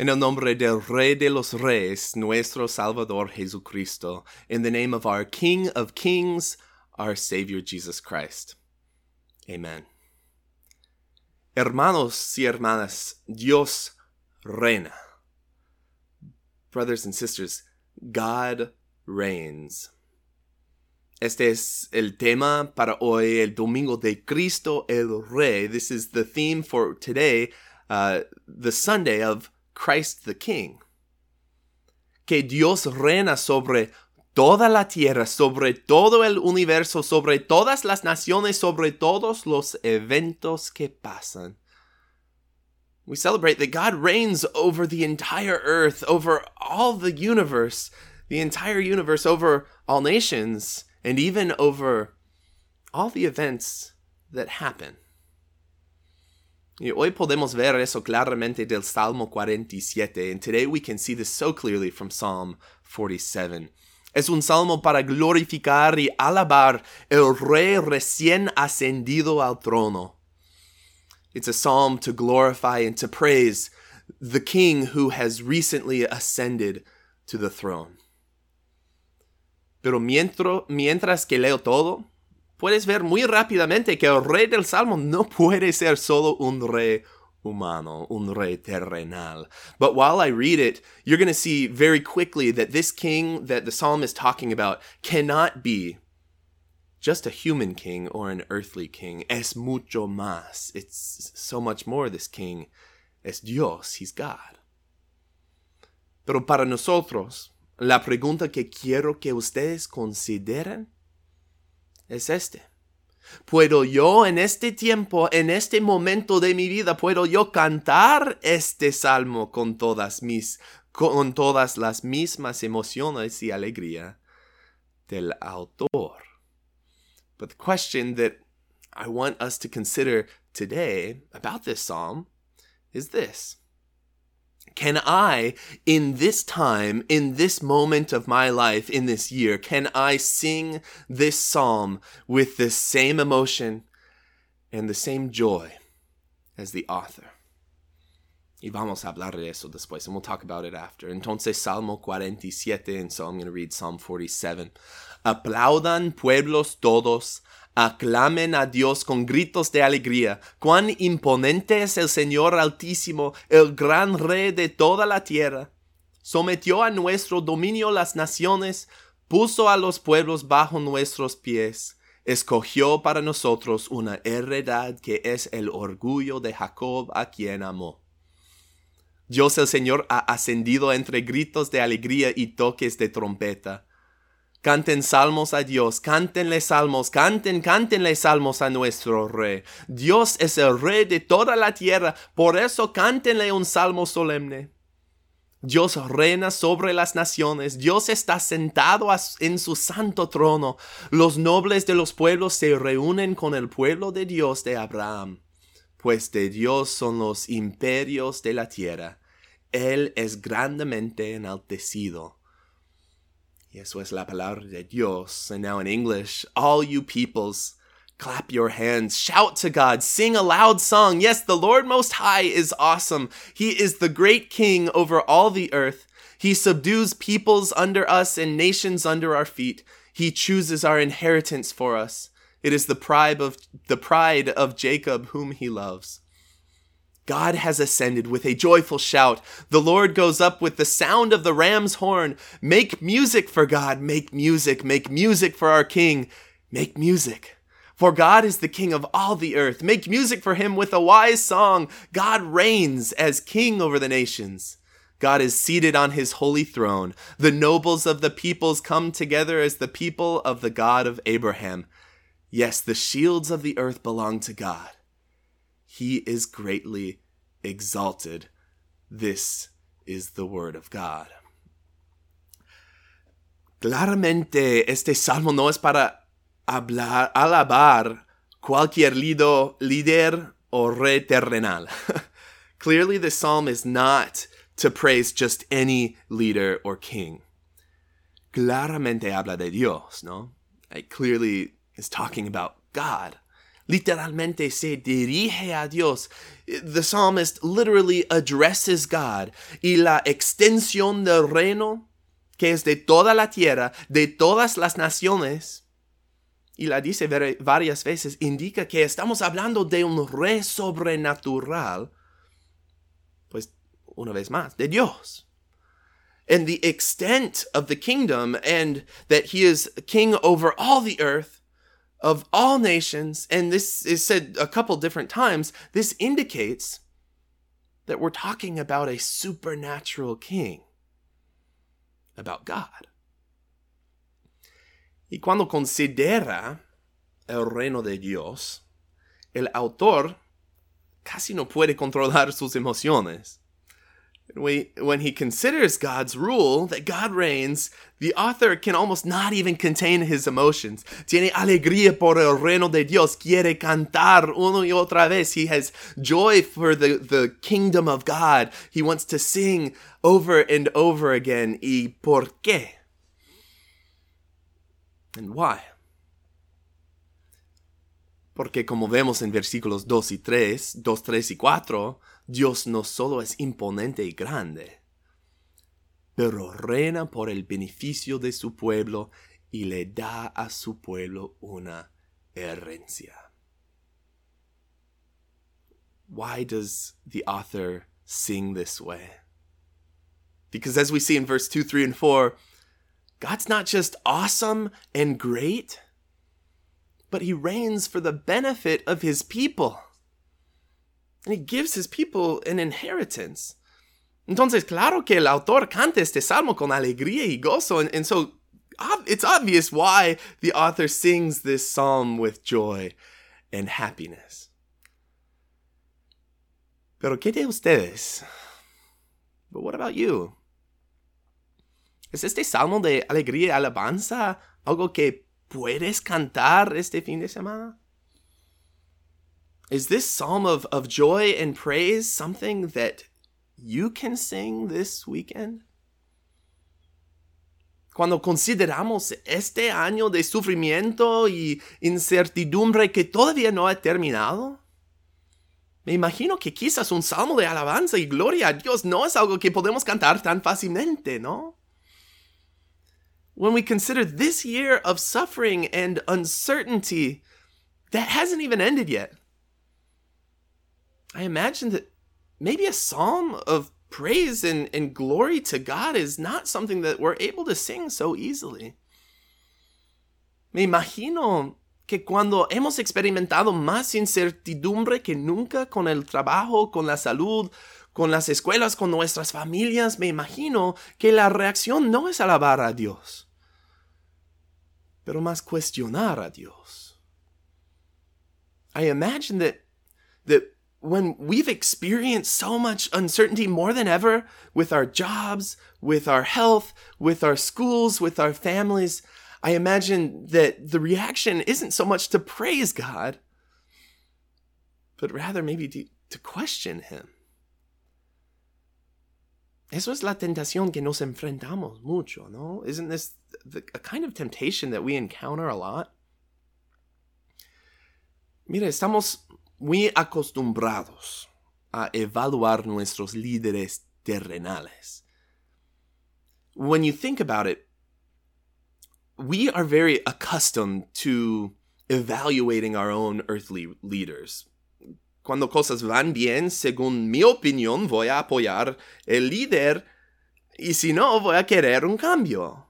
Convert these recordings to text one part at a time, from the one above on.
En el nombre del Rey de los Reyes, nuestro Salvador Jesucristo, in the name of our King of Kings, our Savior Jesus Christ. Amen. Hermanos y hermanas, Dios reina. Brothers and sisters, God reigns. Este es el tema para hoy, el Domingo de Cristo el Rey. This is the theme for today, uh, the Sunday of Christ the King. Que Dios reina sobre toda la tierra, sobre todo el universo, sobre todas las naciones, sobre todos los eventos que pasan. We celebrate that God reigns over the entire earth, over all the universe, the entire universe, over all nations, and even over all the events that happen. Y hoy podemos ver eso claramente del Salmo 47, and today we can see this so clearly from Psalm 47. Es un salmo para glorificar y alabar el rey recién ascendido al trono. It's a psalm to glorify and to praise the king who has recently ascended to the throne. Pero mientras, mientras que leo todo, puedes ver muy rápidamente que el rey del Salmo no puede ser solo un rey humano, un rey terrenal. But while I read it, you're going to see very quickly that this king that the psalm is talking about cannot be just a human king or an earthly king. Es mucho más. It's so much more, this king. Es Dios, he's God. Pero para nosotros, la pregunta que quiero que ustedes consideren es este. ¿Puedo yo en este tiempo, en este momento de mi vida, puedo yo cantar este salmo con todas mis con todas las mismas emociones y alegría del autor? But the question that I want us to consider today about this psalm is this. Can I, in this time, in this moment of my life, in this year, can I sing this psalm with the same emotion and the same joy as the author? Y vamos a hablar de eso después, and we'll talk about it after. Entonces, Salmo 47, and so I'm going to read Psalm 47. Aplaudan pueblos todos, aclamen a Dios con gritos de alegría. Cuán imponente es el Señor Altísimo, el gran Rey de toda la tierra. Sometió a nuestro dominio las naciones, puso a los pueblos bajo nuestros pies. Escogió para nosotros una heredad que es el orgullo de Jacob a quien amó. Dios el Señor ha ascendido entre gritos de alegría y toques de trompeta. Canten salmos a Dios, cántenle salmos, canten, cántenle salmos a nuestro Rey. Dios es el Rey de toda la tierra, por eso cántenle un salmo solemne. Dios reina sobre las naciones, Dios está sentado en su santo trono. Los nobles de los pueblos se reúnen con el pueblo de Dios de Abraham pues de Dios son los imperios de la tierra. Él es grandemente enaltecido. Eso es la palabra de Dios. And now in English, all you peoples, clap your hands, shout to God, sing a loud song. Yes, the Lord Most High is awesome. He is the great King over all the earth. He subdues peoples under us and nations under our feet. He chooses our inheritance for us. It is the pride of the pride of Jacob whom he loves. God has ascended with a joyful shout. The Lord goes up with the sound of the ram's horn. Make music for God. Make music. Make music for our King. Make music. For God is the King of all the earth. Make music for him with a wise song. God reigns as King over the nations. God is seated on his holy throne. The nobles of the peoples come together as the people of the God of Abraham. Yes, the shields of the earth belong to God. He is greatly exalted. This is the word of God. Claramente, este salmo no es para hablar, alabar cualquier lido, líder o rey terrenal. Clearly, the psalm is not to praise just any leader or king. Claramente habla de Dios, no? It clearly is talking about God. Literalmente se dirige a Dios. The psalmist literally addresses God. Y la extensión del reino, que es de toda la tierra, de todas las naciones, y la dice varias veces, indica que estamos hablando de un rey sobrenatural, pues una vez más, de Dios. And the extent of the kingdom, and that he is king over all the earth, of all nations, and this is said a couple different times, this indicates that we're talking about a supernatural king, about God. Y cuando considera el reino de Dios, el autor casi no puede controlar sus emociones. When he considers God's rule, that God reigns, the author can almost not even contain his emotions. Tiene alegría por el reino de Dios, quiere cantar una y otra vez. He has joy for the, the kingdom of God. He wants to sing over and over again. ¿Y por qué? And why? Porque como vemos en versículos 2 y 3, 2, 3 y 4, Dios no solo es imponente y grande, pero reina por el beneficio de su pueblo y le da a su pueblo una herencia. Why does the author sing this way? Because as we see in verse 2, 3, and 4, God's not just awesome and great, but he reigns for the benefit of his people. And he gives his people an inheritance. Entonces, claro que el autor canta este salmo con alegría y gozo, and, and so it's obvious why the author sings this psalm with joy and happiness. Pero ¿qué de ustedes? But what about you? ¿Es este salmo de alegría y alabanza algo que puedes cantar este fin de semana? Is this psalm of, of joy and praise something that you can sing this weekend? Cuando consideramos este año de sufrimiento y incertidumbre que todavía no ha terminado, me imagino que quizás un salmo de alabanza y gloria a Dios no es algo que podemos cantar tan fácilmente, ¿no? When we consider this year of suffering and uncertainty that hasn't even ended yet, I imagine that maybe a psalm of praise and, and glory to God is not something that we're able to sing so easily. Me imagino que cuando hemos experimentado más incertidumbre que nunca con el trabajo, con la salud, con las escuelas, con nuestras familias, me imagino que la reacción no es alabar a Dios, pero más cuestionar a Dios. I imagine that, that when we've experienced so much uncertainty more than ever with our jobs, with our health, with our schools, with our families, I imagine that the reaction isn't so much to praise God, but rather maybe to, to question Him. Eso es la tentación que nos enfrentamos mucho, ¿no? Isn't this the, a kind of temptation that we encounter a lot? Mire, estamos muy acostumbrados a evaluar nuestros líderes terrenales. When you think about it, we are very accustomed to evaluating our own earthly leaders. Cuando cosas van bien, según mi opinión, voy a apoyar el líder y si no, voy a querer un cambio.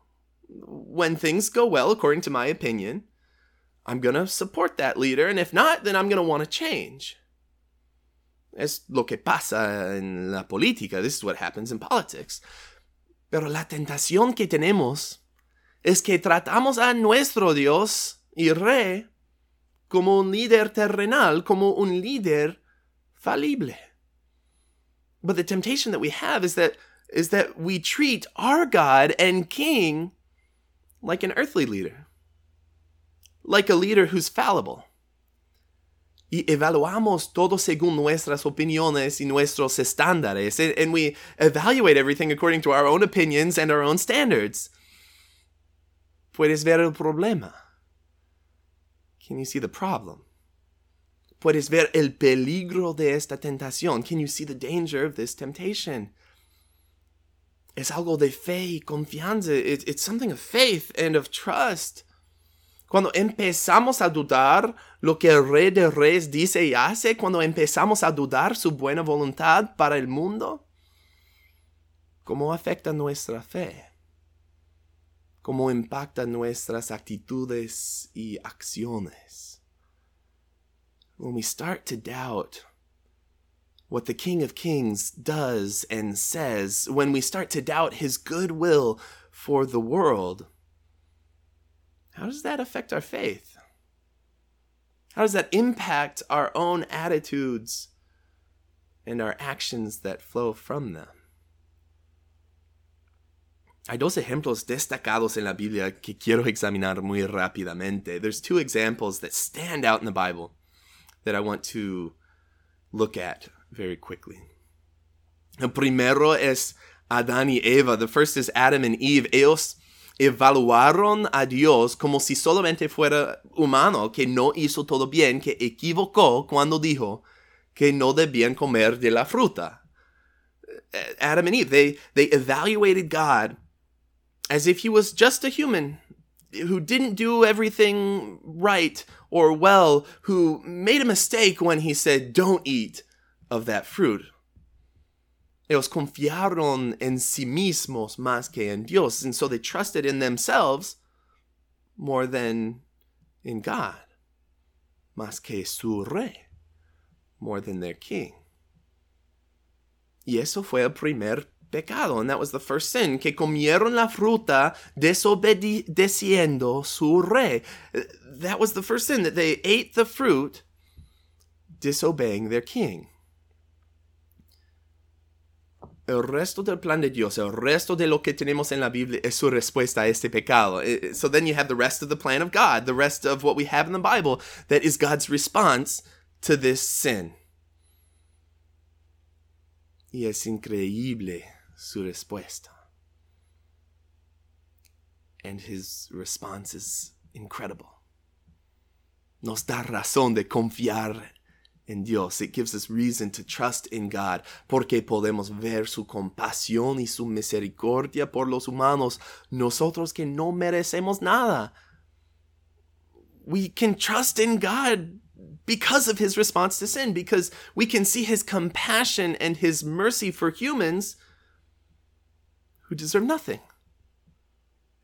When things go well, according to my opinion, I'm to support that leader, and if not, then I'm to want to change. Es lo que pasa en la política. This is what happens in politics. Pero la tentación que tenemos es que tratamos a nuestro Dios y Rey como un líder terrenal, como un líder falible. But the temptation that we have is that is that we treat our God and King like an earthly leader like a leader who's fallible. Y evaluamos todo según nuestras opiniones y nuestros estándares, and, and we evaluate everything according to our own opinions and our own standards. Puedes ver el problema. Can you see the problem? puedes ver el peligro de esta tentación. Can you see the danger of this temptation? Es algo de fe y confianza. It, it's something of faith and of trust. Cuando empezamos a dudar lo que el Rey de Reyes dice y hace, cuando empezamos a dudar su buena voluntad para el mundo, ¿cómo afecta nuestra fe? ¿Cómo impacta nuestras actitudes y acciones? When we start to doubt what the King of Kings does and says, when we start to doubt his goodwill for the world, how does that affect our faith? How does that impact our own attitudes and our actions that flow from them? Hay dos ejemplos destacados en la Biblia que quiero examinar muy rápidamente. There's two examples that stand out in the Bible that I want to look at very quickly. El primero es Adán y Eva. The first is Adam and Eve. Ellos evaluaron a Dios como si solamente fuera humano, que no hizo todo bien, que equivocó cuando dijo que no debían comer de la fruta. Adam and Eve, they, they evaluated God as if he was just a human who didn't do everything right or well, who made a mistake when he said, don't eat of that fruit. Ellos confiaron en sí mismos más que en Dios, and so they trusted in themselves more than in God, más que su rey, more than their king. Y eso fue el primer pecado, and that was the first sin, que comieron la fruta desobedeciendo su rey. That was the first sin, that they ate the fruit disobeying their king. el resto del plan de Dios, el resto de lo que tenemos en la Biblia es su respuesta a este pecado. Eh, eh, so then you have the rest of the plan of God, the rest of what we have in the Bible that is God's response to this sin. Y es increíble su respuesta. And his response is incredible. Nos da razón de confiar en Dios. It gives us reason to trust in God, porque podemos ver su compasión y su misericordia por los humanos, nosotros que no merecemos nada. We can trust in God because of his response to sin, because we can see his compassion and his mercy for humans who deserve nothing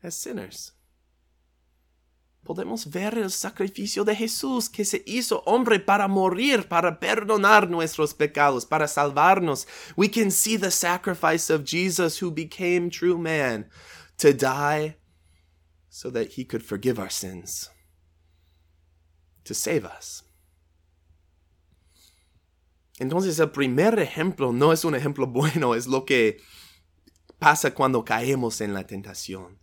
as sinners. podemos ver el sacrificio de Jesús que se hizo hombre para morir, para perdonar nuestros pecados, para salvarnos. We can see the sacrifice of Jesus who became true man to die so that he could forgive our sins, to save us. Entonces el primer ejemplo no es un ejemplo bueno, es lo que pasa cuando caemos en la tentación.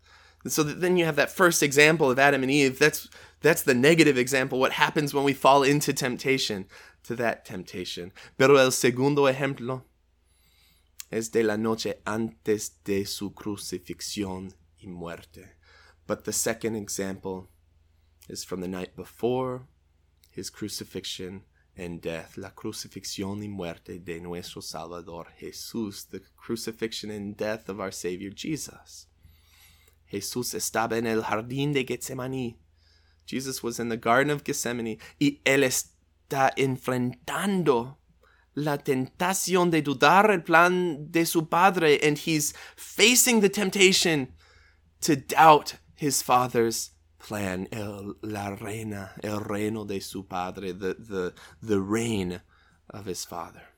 so then you have that first example of Adam and Eve. That's that's the negative example. What happens when we fall into temptation, to that temptation. Pero el segundo ejemplo es de la noche antes de su crucifixión y muerte. But the second example is from the night before his crucifixion and death, la crucifixión y muerte de nuestro Salvador Jesús, the crucifixion and death of our Savior Jesus. Jesús estaba en el jardín de Getsemaní. Jesus was in the Garden of Gethsemane y él está enfrentando la tentación de dudar el plan de su padre and he's facing the temptation to doubt his father's plan, el, la reina, el reino de su padre, the, the, the reign of his father.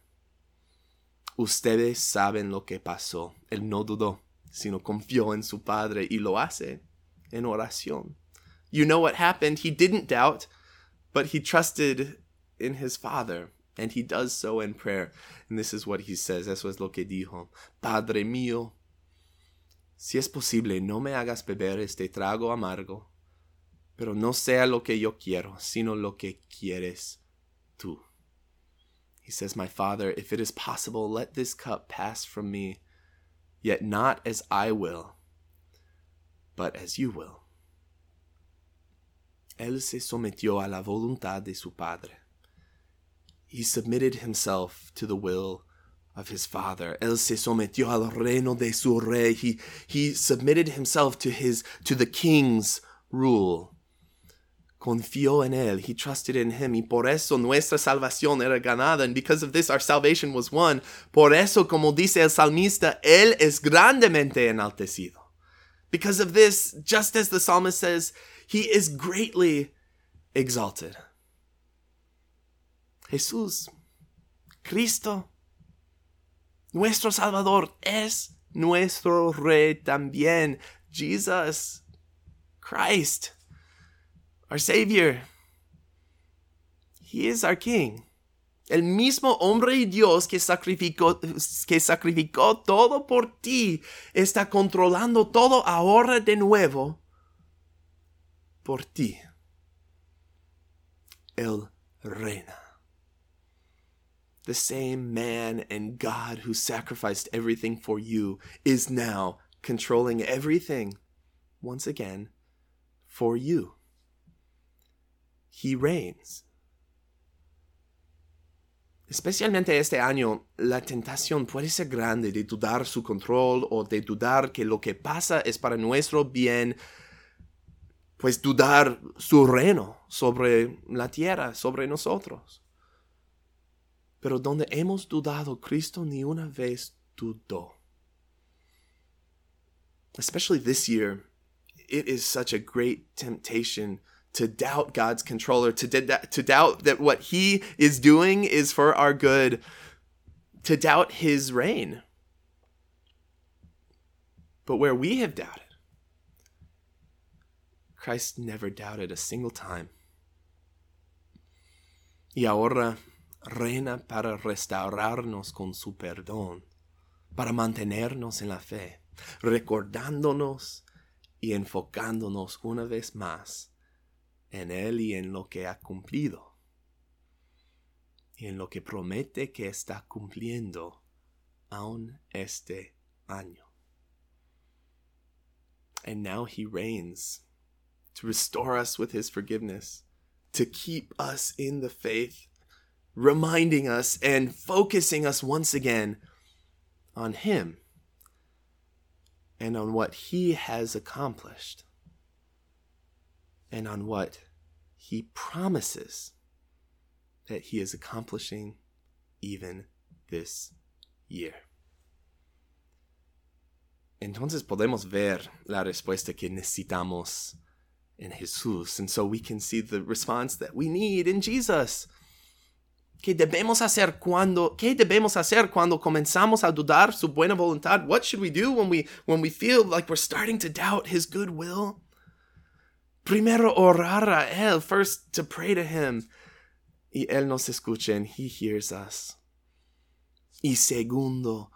Ustedes saben lo que pasó. Él no dudó sino confió en su Padre y lo hace en oración. You know what happened. He didn't doubt, but he trusted in his Father, and he does so in prayer. And this is what he says. Eso es lo que dijo. Padre mío, si es posible, no me hagas beber este trago amargo, pero no sea lo que yo quiero, sino lo que quieres tú. He says, My Father, if it is possible, let this cup pass from me. Yet not as I will, but as you will. Él se sometió a la voluntad de su Padre. he submitted himself to the will of his father. Él se sometió al reino de su rey. He, he submitted himself to his to the king's rule. Confió en él. He trusted in him. Y por eso nuestra salvación era ganada. And because of this, our salvation was won. Por eso, como dice el salmista, él es grandemente enaltecido. Because of this, just as the psalmist says, he is greatly exalted. Jesús, Cristo, nuestro Salvador es nuestro Rey también. Jesus, Christ, our Savior. He is our King. El mismo hombre y Dios que sacrificó, que sacrificó todo por ti está controlando todo ahora de nuevo por ti. El reina. The same man and God who sacrificed everything for you is now controlling everything, once again, for you. He reigns. Especialmente este año, la tentación puede ser grande de dudar su control o de dudar que lo que pasa es para nuestro bien, pues dudar su reino sobre la tierra, sobre nosotros. Pero donde hemos dudado, Cristo ni una vez dudó. Especially this year, it is such a great temptation to doubt God's controller, to, to doubt that what He is doing is for our good, to doubt His reign. But where we have doubted, Christ never doubted a single time. Y ahora reina para restaurarnos con su perdón, para mantenernos en la fe, recordándonos y enfocándonos una vez más en Él y en lo que ha cumplido, y en lo que promete que está cumpliendo aún este año. And now He reigns to restore us with His forgiveness, to keep us in the faith reminding us and focusing us once again on Him and on what He has accomplished and on what He promises that He is accomplishing even this year. Entonces podemos ver la respuesta que necesitamos en Jesús, and so we can see the response that we need in Jesus. ¿Qué debemos hacer cuando qué debemos hacer cuando comenzamos a dudar su buena voluntad? What should we do when we when we feel like we're starting to doubt his good will? Primero orar a él, first to pray to him. Y él nos escucha and he hears us. Y segundo,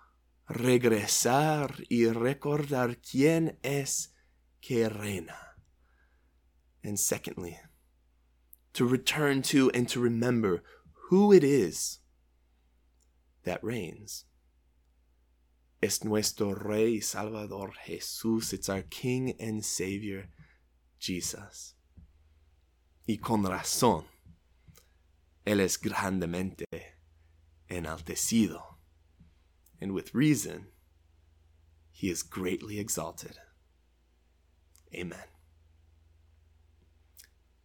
regresar y recordar quién es que reina. And secondly, to return to and to remember who it is that reigns. Es nuestro Rey Salvador Jesús. It's our King and Savior, Jesus. Y con razón, Él es grandemente enaltecido. And with reason, He is greatly exalted. Amen.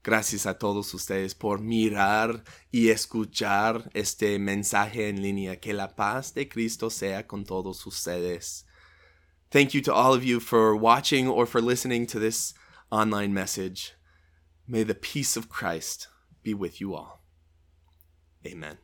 Gracias a todos ustedes por mirar y escuchar este mensaje en línea. Que la paz de Cristo sea con todos ustedes. Thank you to all of you for watching or for listening to this online message. May the peace of Christ be with you all. Amen.